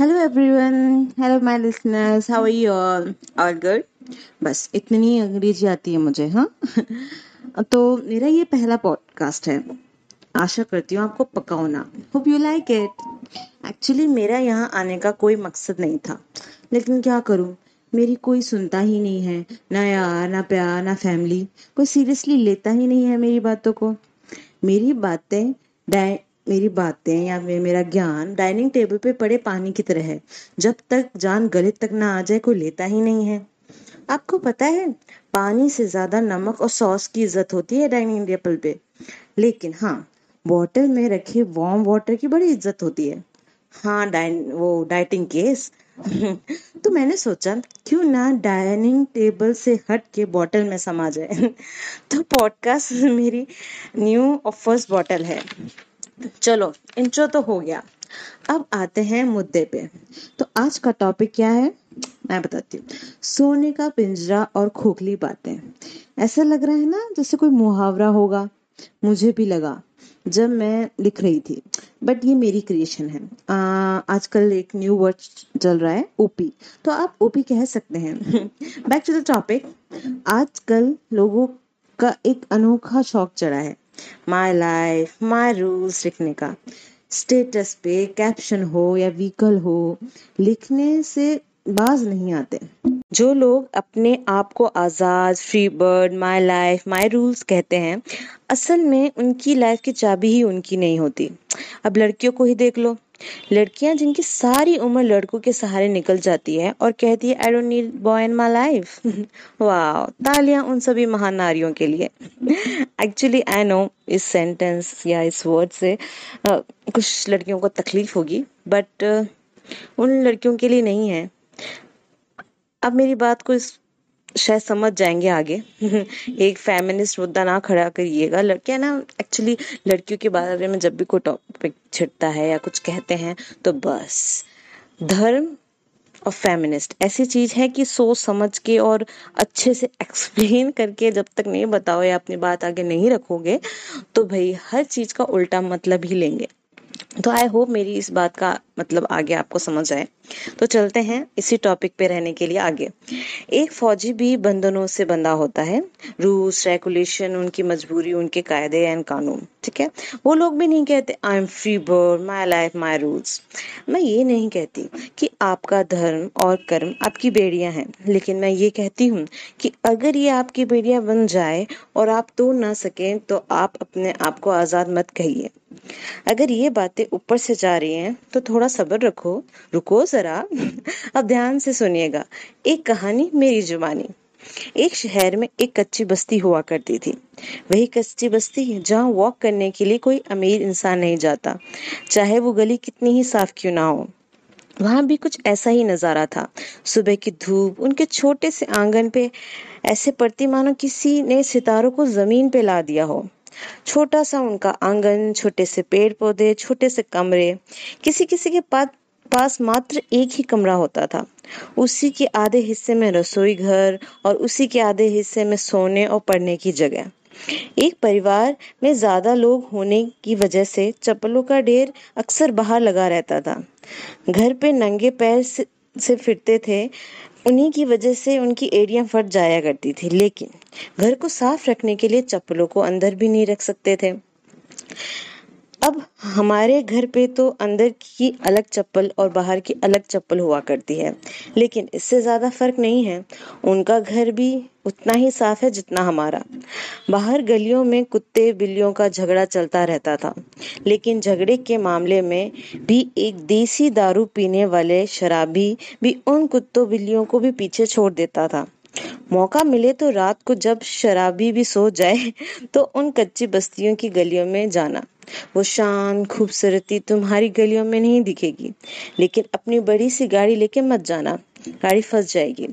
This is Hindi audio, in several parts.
Hello, everyone. Hello, my listeners. How are you all? All good? बस इतनी अंग्रेज़ी आती है मुझे हाँ? तो मेरा ये पहला पॉडकास्ट है। आशा करती हूँ आपको पकाओना hope you like it actually मेरा यहाँ आने का कोई मकसद नहीं था। लेकिन क्या करूँ? मेरी कोई सुनता ही नहीं है। ना यार, ना प्यार, ना फैमिली कोई सीरियसली लेता ही नहीं है मेरी बातों को। मेरी बातें मेरी बातें या मेरा ज्ञान डाइनिंग टेबल पे पड़े पानी की तरह है। जब तक जान गले तक ना आ जाए कोई लेता ही नहीं है। आपको पता है, पानी से ज़्यादा नमक और सॉस की इज़्ज़त होती है डाइनिंग टेबल पे। लेकिन हाँ बॉटल में रखे वार्म वाटर की बड़ी इज़्ज़त होती है। हाँ डाइन, वो डाइटिंग केस। तो मैंने सोचा, क्यों ना डाइनिंग टेबल से हट के बॉटल में समा जाए। तो पॉडकास्ट मेरी न्यू और फ़र्स्ट बॉटल है। चलो इंट्रो तो हो गया। अब आते हैं मुद्दे पे। तो आज का टॉपिक क्या है? मैं बताती हूँ। सोने का पिंजरा और खोखली बातें। ऐसा लग रहा है ना, जैसे कोई मुहावरा होगा। मुझे भी लगा, जब मैं लिख रही थी। बट ये मेरी क्रिएशन है। आजकल एक न्यू वर्ड चल रहा है ओपी तो आप ओपी कह सकते हैं। बैक टू द टॉपिक आजकल लोगों का एक अनोखा शौक चढ़ा है। माय लाइफ माय रूल्स लिखने का। स्टेटस पे कैप्शन हो या व्हीकल हो, लिखने से बाज नहीं आते। जो लोग अपने आप को आज़ाद free bird my life my rules कहते हैं, असल में उनकी लाइफ की चाबी ही उनकी नहीं होती। अब लड़कियों को ही देख लो। लड़कियाँ जिनकी सारी उम्र लड़कों के सहारे निकल जाती है और कहती है I don't need boy in my life वाह तालियाँ उन सभी महान नारियों के लिए। एक्चुअली आई नो इस सेंटेंस या इस वर्ड से uh, कुछ लड़कियों को तकलीफ़ होगी बट uh, उन लड़कियों के लिए नहीं है। अब मेरी बात को इस शायद समझ जाएँगे आगे। एक फेमिनिस्ट मुद्दा ना खड़ा करिएगा। लड़कियाँ ना एक्चुअली लड़कियों के बारे में जब भी कोई टॉपिक छिड़ता है या कुछ कहते हैं तो बस। धर्म और फेमिनिस्ट ऐसी चीज़ है कि सोच समझ के और अच्छे से एक्सप्लेन करके जब तक नहीं बताओ या अपनी बात आगे नहीं रखोगे तो भाई, हर चीज़ का उल्टा मतलब ही लेंगे। तो आई होप मेरी इस बात का मतलब आगे आपको समझ आए। तो चलते हैं इसी टॉपिक पे रहने के लिए आगे। एक फौजी भी बंधनों से बंधा होता है। रूल्स रेगुलेशन उनकी मजबूरी, उनके कायदे एंड कानून, ठीक है? वो लोग भी नहीं कहते I am free bird my life my rules मैं ये नहीं कहती कि आपका धर्म और कर्म आपकी बेड़ियाँ हैं, लेकिन मैं ये कहती हूँ कि अगर ये आपकी बेड़ियाँ बन जाए और आप तोड़ ना सकें तो आप अपने आप को आज़ाद मत कहिए। अगर ये बातें ऊपर से जा रही हैं तो थोड़ा सब्र रखो। रुको जरा। अब ध्यान से सुनिएगा। एक कहानी मेरी जुबानी। एक शहर में एक कच्ची बस्ती हुआ करती थी। वही कच्ची बस्ती जहाँ वॉक करने के लिए कोई अमीर इंसान नहीं जाता। चाहे वो गली कितनी ही साफ़ क्यों ना हो। वहाँ भी कुछ ऐसा ही नज़ारा था। सुबह की धूप, उनके छोटे से आँगन पे ऐसे पड़ती मानो किसी ने सितारों को ज़मीन पे ला दिया हो। छोटा सा उनका आँगन, छोटे से पेड़ पौधे छोटे से कमरे किसी किसी के पास पास मात्र एक ही कमरा होता था। उसी के आधे हिस्से में रसोई घर और उसी के आधे हिस्से में सोने और पढ़ने की जगह। एक परिवार में ज़्यादा लोग होने की वजह से चप्पलों का ढेर अक्सर बाहर लगा रहता था। घर पे नंगे पैर से, फिरते थे उन्हीं की वजह से उनकी एड़ियाँ फट जाया करती थी। लेकिन घर को साफ़ रखने के लिए चप्पलों को अंदर भी नहीं रख सकते थे। अब हमारे घर पे तो अंदर की अलग चप्पल और बाहर की अलग चप्पल हुआ करती है, लेकिन इससे ज़्यादा फ़र्क नहीं है। उनका घर भी उतना ही साफ़ है जितना हमारा। बाहर गलियों में कुत्ते बिल्लियों का झगड़ा चलता रहता था, लेकिन झगड़े के मामले में भी एक देसी दारू पीने वाले शराबी भी उन कुत्तों बिल्लियों को भी पीछे छोड़ देता था। मौका मिले तो रात को जब शराबी भी सो जाए तो उन कच्ची बस्तियों की गलियों में जाना। वो शान, खूबसूरती तुम्हारी गलियों में नहीं दिखेगी, लेकिन अपनी बड़ी सी गाड़ी लेके मत जाना। गाड़ी फंस जाएगी।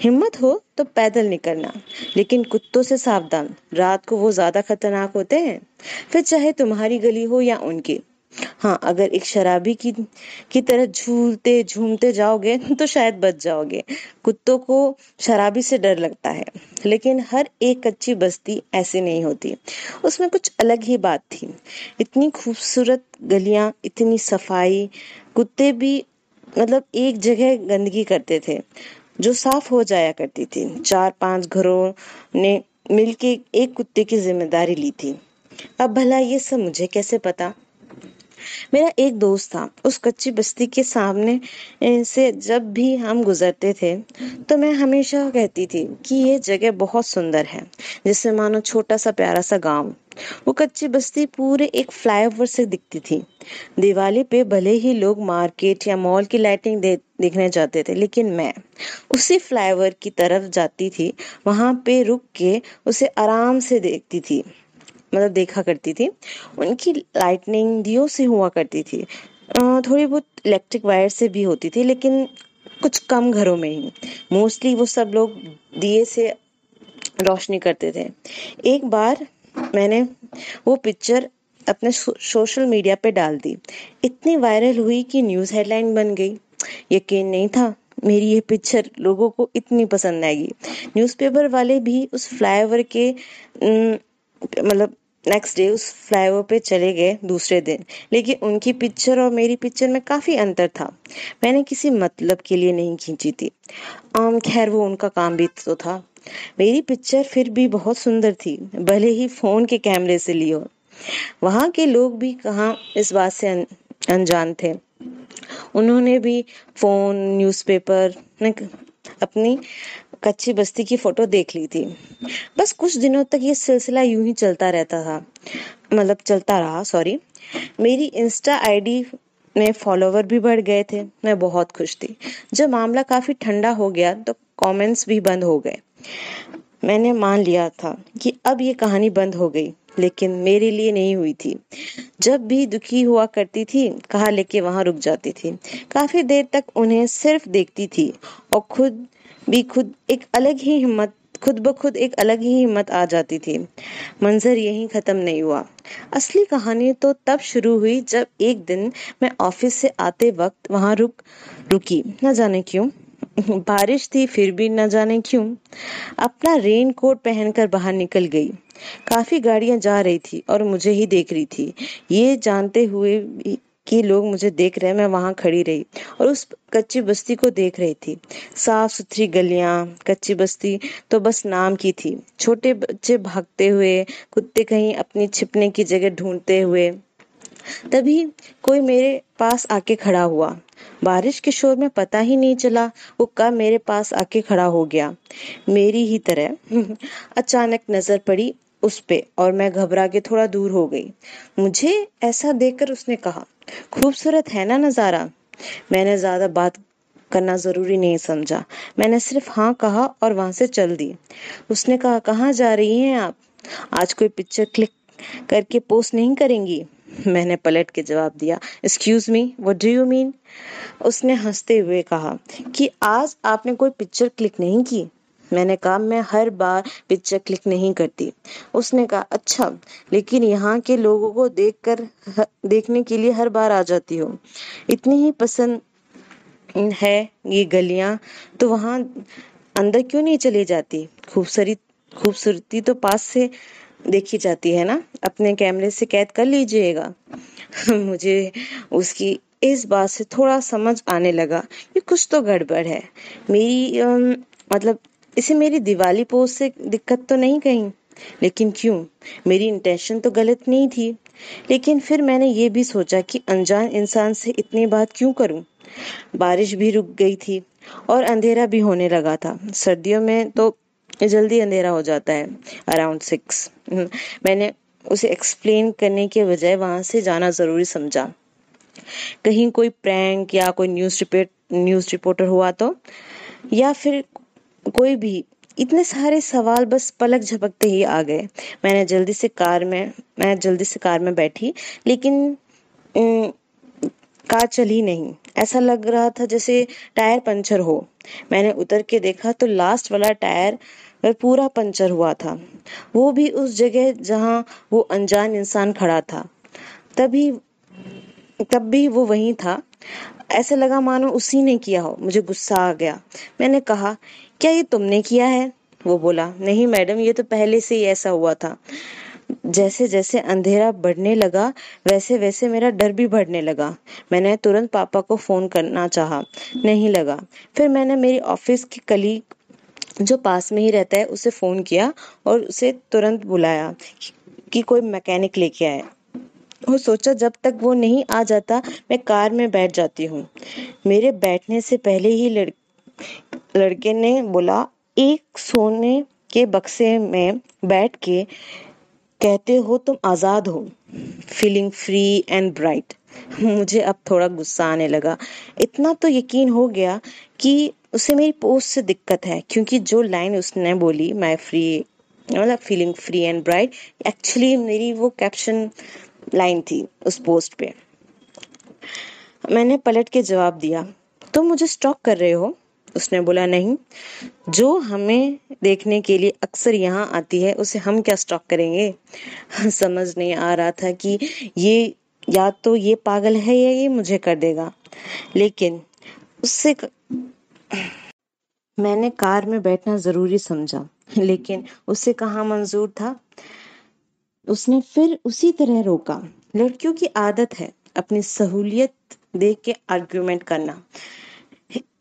हिम्मत हो तो पैदल निकलना, लेकिन कुत्तों से सावधान। रात को वो ज़्यादा खतरनाक होते हैं। फिर चाहे तुम्हारी गली हो या उनकी। हाँ अगर एक शराबी की की तरह झूलते, झूमते जाओगे तो शायद बच जाओगे। कुत्तों को शराबी से डर लगता है, लेकिन हर एक कच्ची बस्ती ऐसी नहीं होती। उसमें कुछ अलग ही बात थी। इतनी खूबसूरत गलियाँ, इतनी सफ़ाई, कुत्ते भी मतलब एक जगह गंदगी करते थे, जो साफ़ हो जाया करती थी। चार पाँच घरों ने मिलके एक कुत्ते की ज़िम्मेदारी ली थी। अब भला ये सब मुझे कैसे पता? मेरा एक दोस्त था उस कच्ची बस्ती के सामने से जब भी हम गुजरते थे तो मैं हमेशा कहती थी कि ये जगह बहुत सुंदर है जिससे मानो छोटा सा प्यारा सा गाँव। वो कच्ची बस्ती पूरे एक फ्लाईओवर से दिखती थी। दिवाली पे भले ही लोग मार्केट या मॉल की लाइटिंग दे, देखने जाते थे लेकिन मैं उसी फ्लाईओवर की तरफ़ जाती थी वहाँ पे रुक के उसे आराम से देखती थी। मतलब देखा करती थी। उनकी लाइटनिंग दियो से हुआ करती थी। थोड़ी बहुत इलेक्ट्रिक वायर से भी होती थी, लेकिन कुछ कम घरों में ही। मोस्टली वो सब लोग दिए से रोशनी करते थे। एक बार मैंने वो पिक्चर अपने सोशल मीडिया पे डाल दी। इतनी वायरल हुई कि न्यूज़ हेडलाइन बन गई। यकीन नहीं था, मेरी ये पिक्चर लोगों को इतनी पसंद आएगी। न्यूज़पेपर वाले भी उस फ्लाईओवर के मतलब नेक्स्ट डे उस फ्लाईओवर पे चले गए दूसरे दिन। लेकिन उनकी पिक्चर और मेरी पिक्चर में काफ़ी अंतर था। मैंने किसी मतलब के लिए नहीं खींची थी। आम खैर वो उनका काम भी तो था। मेरी पिक्चर फिर भी बहुत सुंदर थी, भले ही फ़ोन के कैमरे से ली हो। वहाँ के लोग भी कहाँ इस बात से अनजान थे। उन्होंने भी फ़ोन न्यूज़पेपर अपनी कच्ची बस्ती की फ़ोटो देख ली थी। बस कुछ दिनों तक ये सिलसिला यूँ ही चलता रहता था। मतलब चलता रहा सॉरी मेरी इंस्टा आईडी में फॉलोवर भी बढ़ गए थे। मैं बहुत खुश थी। जब मामला काफ़ी ठंडा हो गया तो कमेंट्स भी बंद हो गए। मैंने मान लिया था कि अब ये कहानी बंद हो गई। लेकिन मेरे लिए नहीं हुई थी। जब भी दुखी हुआ करती थी, कहा, लेके वहाँ रुक जाती थी। काफ़ी देर तक उन्हें सिर्फ़ देखती थी और खुद भी खुद एक अलग ही हिम्मत, खुद ब खुद एक अलग ही हिम्मत आ जाती थी। मंजर यहीं खत्म नहीं हुआ। असली कहानी तो तब शुरू हुई जब एक दिन मैं ऑफ़िस से आते वक्त वहाँ रुक, रुकी। न जाने क्यों। बारिश थी, फिर भी न जाने क्यों, अपना रेन कोट पहनकर बाहर निकल गई। काफ़ी गाड़ियाँ जा रही थी और मुझे ही देख रही थी। ये जानते हुए कि लोग मुझे देख रहे हैं, मैं वहाँ खड़ी रही और उस कच्ची बस्ती को देख रही थी। साफ़ सुथरी गलियाँ, कच्ची बस्ती तो बस नाम की थी। छोटे बच्चे भागते हुए, कुत्ते कहीं अपनी छिपने की जगह ढूंढते हुए तभी कोई मेरे पास आके खड़ा हुआ। बारिश के शोर में पता ही नहीं चला, वो कब मेरे पास आके खड़ा हो गया। मेरी ही तरह अचानक नज़र पड़ी उस पे और मैं घबरा के थोड़ा दूर हो गई। मुझे ऐसा देखकर उसने कहा, खूबसूरत है ना नज़ारा? मैंने ज़्यादा बात करना ज़रूरी नहीं समझा। मैंने सिर्फ़ हाँ कहा और वहाँ से चल दी। उसने कहा, कहाँ जा रही हैं आप? आज कोई पिक्चर क्लिक करके पोस्ट नहीं करेंगी? मैंने पलट के जवाब दिया excuse me what do you mean उसने हँसते हुए कहा कि आज आपने कोई पिक्चर क्लिक नहीं की। मैंने कहा, मैं हर बार पिक्चर क्लिक नहीं करती। उसने कहा अच्छा लेकिन यहाँ के लोगों को देखकर, देखने के लिए हर बार आ जाती हो। इतनी ही पसंद है ये गलियाँ तो वहाँ अंदर क्यों नहीं चली जाती? खूबसूरती खूबसूरती तो पास से देखी जाती है ना? अपने कैमरे से कैद कर लीजिएगा। मुझे उसकी इस बात से थोड़ा समझ आने लगा कि कुछ तो गड़बड़ है। मेरी मतलब इसे मेरी दिवाली पोस्ट से दिक्कत तो नहीं कहीं, लेकिन क्यों? मेरी इंटेंशन तो गलत नहीं थी। लेकिन फिर मैंने ये भी सोचा कि अनजान इंसान से इतनी बात क्यों करूँ? बारिश भी रुक गई थी और अंधेरा भी होने लगा था। सर्दियों में तो जल्दी अंधेरा हो जाता है अराउंड सिक्स मैंने उसे एक्सप्लेन करने के बजाय वहाँ से जाना ज़रूरी समझा। कहीं कोई प्रैंक या कोई न्यूज़ रिपोर्ट न्यूज़ रिपोर्टर हुआ तो? या फिर कोई भी? इतने सारे सवाल बस पलक झपकते ही आ गए। मैंने जल्दी से कार में, मैं जल्दी से कार में बैठी, लेकिन कार चली नहीं। ऐसा लग रहा था जैसे टायर पंचर हो। मैंने उतर के देखा तो लास्ट वाला टायर वह पूरा पंचर हुआ था। वो भी उस जगह जहाँ वो अनजान इंसान खड़ा था। तभी, तब भी वो वहीं था। ऐसे लगा मानो उसी ने किया हो। मुझे गुस्सा आ गया। मैंने कहा, क्या ये तुमने किया है? वो बोला, नहीं मैडम, ये तो पहले से ही ऐसा हुआ था। जैसे जैसे अंधेरा बढ़ने लगा वैसे वैसे मेरा डर भी बढ़ने लगा। मैंने तुरंत पापा को फ़ोन करना चाहा नहीं लगा। फिर मैंने मेरी ऑफ़िस की कलीग जो पास में ही रहता है उसे फ़ोन किया और उसे तुरंत बुलाया कि कोई मैकेनिक लेके आए। और सोचा जब तक वो नहीं आ जाता मैं कार में बैठ जाती हूँ। मेरे बैठने से पहले ही लड़, लड़के ने बोला एक सोने के बक्से में बैठ के कहते हो तुम आज़ाद हो। फीलिंग फ्री एंड ब्राइट मुझे अब थोड़ा गुस्सा आने लगा। इतना तो यकीन हो गया कि उसे मेरी पोस्ट से दिक्कत है, क्योंकि जो लाइन उसने बोली, मैं फ्री मतलब feeling free and bright actually मेरी वो कैप्शन लाइन थी उस पोस्ट पे। मैंने पलट के जवाब दिया, तुम मुझे स्टॉक कर रहे हो? उसने बोला, नहीं, जो हमें देखने के लिए अक्सर यहाँ आती है, उसे हम क्या स्टॉक करेंगे? समझ नहीं आ रहा था कि ये, या तो ये पागल है या ये मुझे कर देगा। लेकिन उससे क... मैंने कार में बैठना ज़रूरी समझा, लेकिन उससे कहा मंजूर था? उसने फिर उसी तरह रोका, लड़कियों की आदत है अपनी सहूलियत देख के आर्ग्यूमेंट करना।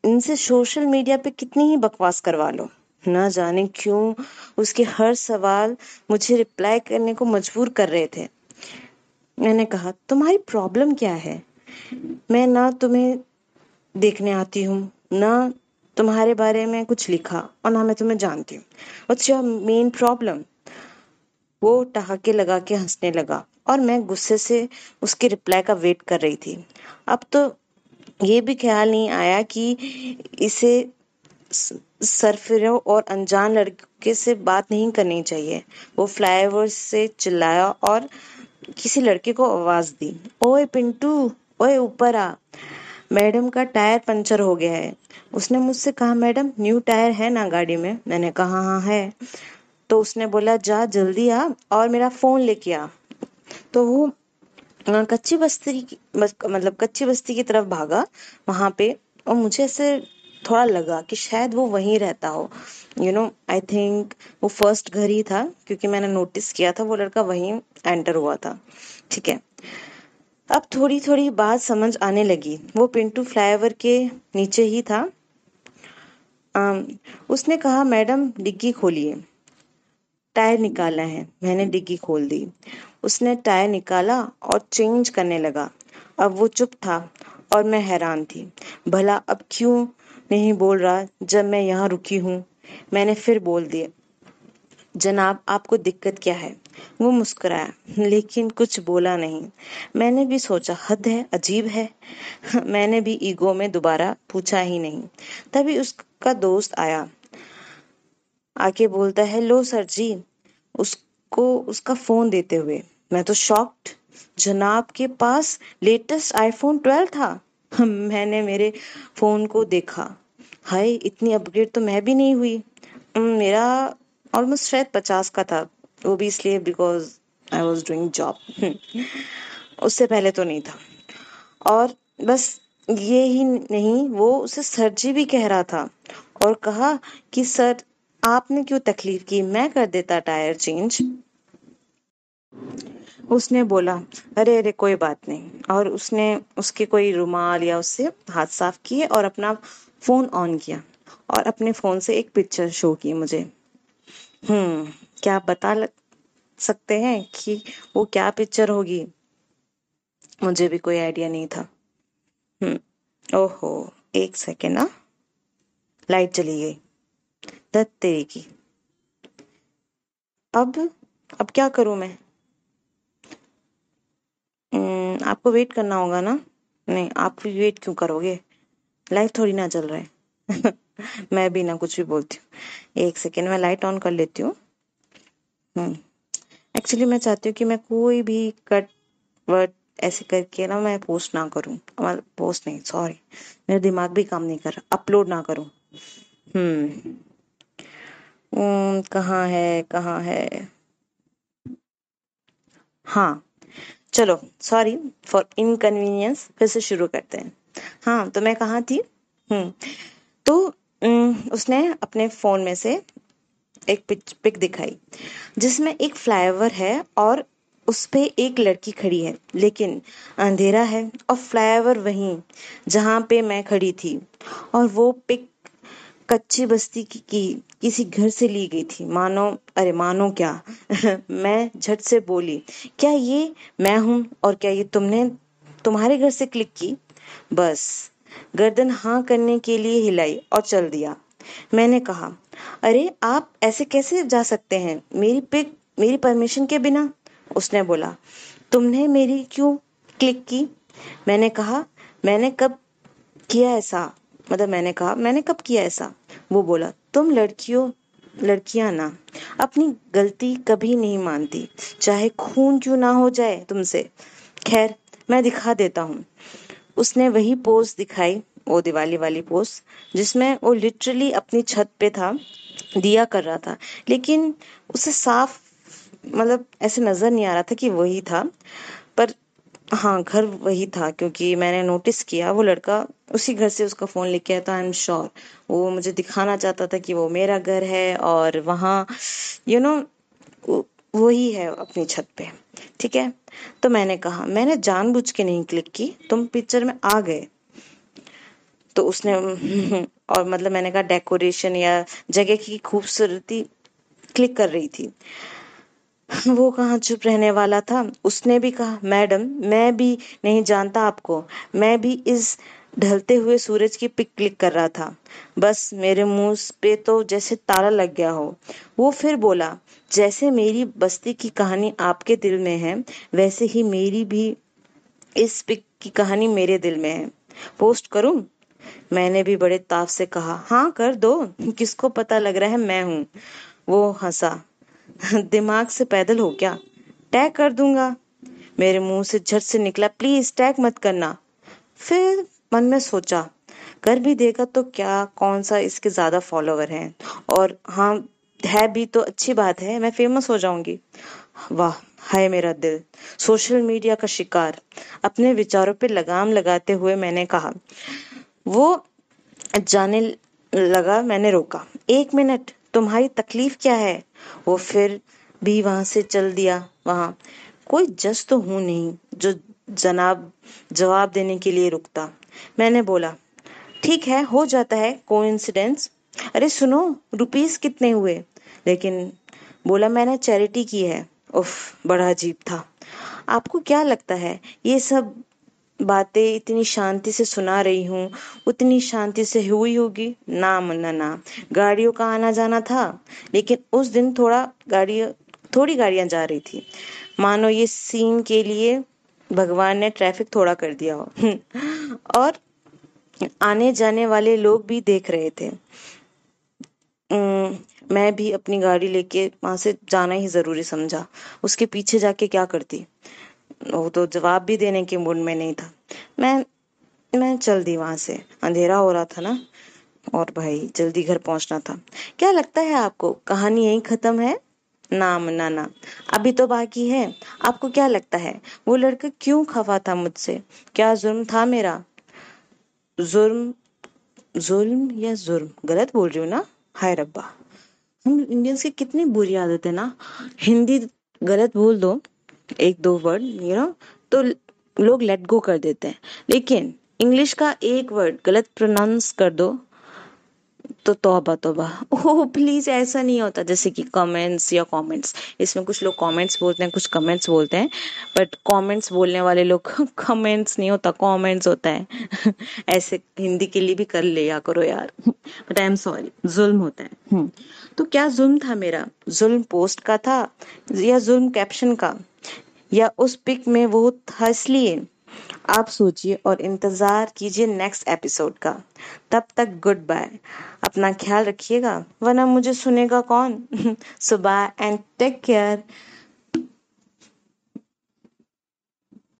इनसे सोशल मीडिया पे कितनी ही बकवास करवा लो। ना जाने क्यों उसके हर सवाल मुझे रिप्लाई करने को मजबूर कर रहे थे। मैंने कहा, तुम्हारी प्रॉब्लम क्या है? मैं ना तुम्हें देखने आती हूँ, ना तुम्हारे बारे में कुछ लिखा और ना मैं तुम्हें जानती हूँ। व्हाट्स योर मेन प्रॉब्लम वो ठहाके लगा के हंसने लगा और मैं गुस्से से उसके रिप्लाई का वेट कर रही थी। अब तो ये भी ख्याल नहीं आया कि इसे सरफिरों और अनजान लड़के से बात नहीं करनी चाहिए। वो फ्लाईओवर से चिल्लाया और किसी लड़के को आवाज़ दी। ओए पिंटू, ओए ऊपर आ। मैडम का टायर पंचर हो गया है। उसने मुझसे कहा, मैडम, न्यू टायर है ना गाड़ी में? मैंने कहा हाँ है। तो उसने बोला, जा जल्दी आ और मेरा फ़ोन लेके आ। तो वो कच्ची बस्ती की मतलब कच्ची बस्ती की तरफ़ भागा वहाँ पे और मुझे ऐसे थोड़ा लगा कि शायद वो वहीं रहता हो। यू नो आई थिंक वो फ़र्स्ट घर ही था क्योंकि मैंने नोटिस किया था वो लड़का वहीं एंटर हुआ था। ठीक है। अब थोड़ी थोड़ी बात समझ आने लगी। वो पिंटू फ्लाईओवर के नीचे ही था। आ, उसने कहा मैडम डिग्गी खोलिए। टायर निकालना है। मैंने डिग्गी खोल दी। उसने टायर निकाला और चेंज करने लगा। अब वो चुप था और मैं हैरान थी। भला अब क्यों नहीं बोल रहा जब मैं यहाँ रुकी हूँ? मैंने फिर बोल दिया, जनाब, आपको दिक्कत क्या है? वो मुस्कुराया, लेकिन कुछ बोला नहीं। मैंने भी सोचा, हद है, अजीब है। मैंने भी ईगो में दोबारा पूछा ही नहीं। तभी उसका दोस्त आया, आके बोलता है, लो सर जी। उसको, उसका फ़ोन देते हुए। मैं तो शॉक्ड जनाब के पास लेटेस्ट आईफोन 12 था। मैंने मेरे फ़ोन को देखा। हाय, इतनी अपग्रेड तो मैं भी नहीं हुई। मेरा ऑलमोस्ट शायद पचास का था। वो भी इसलिए because I was doing job उससे पहले तो नहीं था। और बस ये ही नहीं, वो उसे सर जी भी कह रहा था और कहा कि सर आपने क्यों तकलीफ़ की? मैं कर देता टायर चेंज उसने बोला, अरे अरे, कोई बात नहीं। और उसने उसके कोई रुमाल या उससे हाथ साफ़ किए और अपना फ़ोन ऑन किया और अपने फ़ोन से एक पिक्चर शो की मुझे। हम्म क्या बता सकते हैं कि वो क्या पिक्चर होगी? मुझे भी कोई आइडिया नहीं था। हम्म ओहो, एक सेकेंड ना लाइट चली गई। दत्त की। अब अब क्या करूँ मैं? हम्म, आपको वेट करना होगा ना? नहीं आप वेट क्यों करोगे? लाइफ थोड़ी ना चल रहा है। मैं भी ना कुछ भी बोलती हूँ। एक सेकेंड में लाइट ऑन कर लेती हूँ। एक्चुअली हम्म, मैं चाहती हूँ कि मैं कोई भी कट वर्ड ऐसे करके ना मैं पोस्ट ना करूँ। पोस्ट नहीं सॉरी मेरा दिमाग भी काम नहीं कर रहा। अपलोड ना करूँ। हम्म कहाँ है कहाँ है? हाँ। चलो सॉरी फॉर इनकन्वीनियंस फिर से शुरू करते हैं। हाँ तो मैं कहाँ थी? हम्म तो उसने अपने फ़ोन में से एक पिक पिक दिखाई, जिसमें एक फ्लाईओवर है और उस पर एक लड़की खड़ी है, लेकिन अंधेरा है और फ्लाईओवर वहीं, जहाँ पे मैं खड़ी थी। और वो पिक कच्ची बस्ती की, की किसी घर से ली गई थी। मानो अरे मानो क्या? मैं झट से बोली क्या ये मैं हूँ और क्या ये तुमने तुम्हारे घर से क्लिक की? बस गर्दन हाँ करने के लिए हिलाई और चल दिया। मैंने कहा अरे आप ऐसे कैसे जा सकते हैं? मेरी पिक मेरी परमिशन के बिना? उसने बोला तुमने मेरी क्यों क्लिक की? मैंने कहा मैंने कब किया ऐसा? मतलब मैंने कहा, मैंने कब किया ऐसा? वो बोला, तुम लड़कियों, लड़कियाँ ना, अपनी गलती कभी नहीं मानती। चाहे खून क्यों ना हो जाए तुमसे। खैर, मैं दिखा देता हूँ। उसने वही पोज दिखाई, वो दिवाली वाली पोज, जिसमें वो लिटरली अपनी छत पे था, दिया कर रहा था। लेकिन उसे साफ़ मतलब ऐसे नज़र नहीं आ रहा था कि वही था। पर हाँ घर वही था, क्योंकि मैंने नोटिस किया, वो लड़का उसी घर से उसका फ़ोन लेके आया था आई एम श्योर वो मुझे दिखाना चाहता था कि वो मेरा घर है और वहाँ यू नो वही है अपनी छत पे, ठीक है? तो मैंने कहा, मैंने जानबूझ के नहीं क्लिक की, तुम पिक्चर में आ गए। तो उसने, और मतलब मैंने कहा डेकोरेशन या जगह की खूबसूरती क्लिक कर रही थी। वो कहाँ चुप रहने वाला था? उसने भी कहा, मैडम, मैं भी नहीं जानता आपको। मैं भी इस ढलते हुए सूरज की पिक क्लिक कर रहा था। बस मेरे मुँह पे तो जैसे ताला लग गया हो। वो फिर बोला, जैसे मेरी बस्ती की कहानी आपके दिल में है, वैसे ही मेरी भी इस पिक की कहानी मेरे दिल में है। पोस्ट करूँ? मैंने भी बड़े ताव से कहा हाँ कर दो। किसको पता लग रहा है मैं हूँ? वो हंसा। दिमाग से पैदल हो क्या टैग कर दूँगा। मेरे मुँह से झट से निकला, प्लीज़ टैग मत करना। फिर मन में सोचा, कर भी देगा तो क्या, कौन सा इसके ज़्यादा फॉलोवर हैं? और हाँ है भी तो अच्छी बात है, मैं फ़ेमस हो जाऊँगी। वाह, हाय मेरा दिल, सोशल मीडिया का शिकार। अपने विचारों पे लगाम लगाते हुए मैंने कहा। वो जाने लगा, मैंने रोका। एक मिनट तुम्हारी तकलीफ़ क्या है? वो फिर भी वहाँ से चल दिया, वहाँ। कोई जज तो हूँ नहीं, जो जनाब, जवाब देने के लिए रुकता। मैंने बोला, ठीक है, हो जाता है कोइंसिडेंस अरे सुनो रुपीस कितने हुए? लेकिन बोला, मैंने चैरिटी की है। उफ, बड़ा अजीब था। आपको क्या लगता है, ये सब बातें इतनी शांति से सुना रही हूँ, उतनी शांति से हुई होगी, ना मुन्ना। ना गाड़ियों का आना जाना था, लेकिन उस दिन थोड़ा गाड़ी थोड़ी गाड़ियाँ जा रही थी। मानो ये सीन के लिए भगवान ने ट्रैफ़िक थोड़ा कर दिया हो। और आने जाने वाले लोग भी देख रहे थे। मैं भी अपनी गाड़ी लेके वहाँ से जाना ही ज़रूरी समझा। उसके पीछे जाके क्या करती? वो तो जवाब भी देने के मूड में नहीं था। मैं मैं चल दी वहाँ से, अंधेरा हो रहा था ना? और भाई, जल्दी घर पहुँचना था। क्या लगता है आपको, कहानी यही खत्म है? नाम ना ना। अभी तो बाकी है। आपको क्या लगता है, वो लड़का क्यों खफा था मुझसे? क्या जुर्म था मेरा? जुर्म जुर्म या जुर्म? गलत बोल रही हूँ ना? हाय रब्बा। हम इंडियंस की कितनी बुरी आदत है ना? हिंदी गलत बोल दो। एक दो वर्ड यू नो तो लोग लेट गो कर देते हैं। लेकिन इंग्लिश का एक वर्ड गलत प्रोनाउंस कर दो तो तौबा तौबा। ओह प्लीज़ ऐसा नहीं होता। जैसे कि कमेंट्स या कमेंट्स इसमें कुछ लोग कमेंट्स बोलते हैं, कुछ कमेंट्स बोलते हैं बट कमेंट्स बोलने वाले लोग कमेंट्स नहीं होता कमेंट्स होता है। ऐसे हिंदी के लिए भी कर लिया करो यार। बट आई एम सॉरी जुल्म होता है। हम्म। तो क्या जुल्म था मेरा? जुल्म पोस्ट का था या जुल्म कैप्शन का? या उस पिक में वो था इसलिए आप सोचिए और इंतज़ार कीजिए नेक्स्ट एपिसोड का। तब तक गुड बाय अपना ख्याल रखिएगा, वरना मुझे सुनेगा कौन? सुबह एंड टेक केयर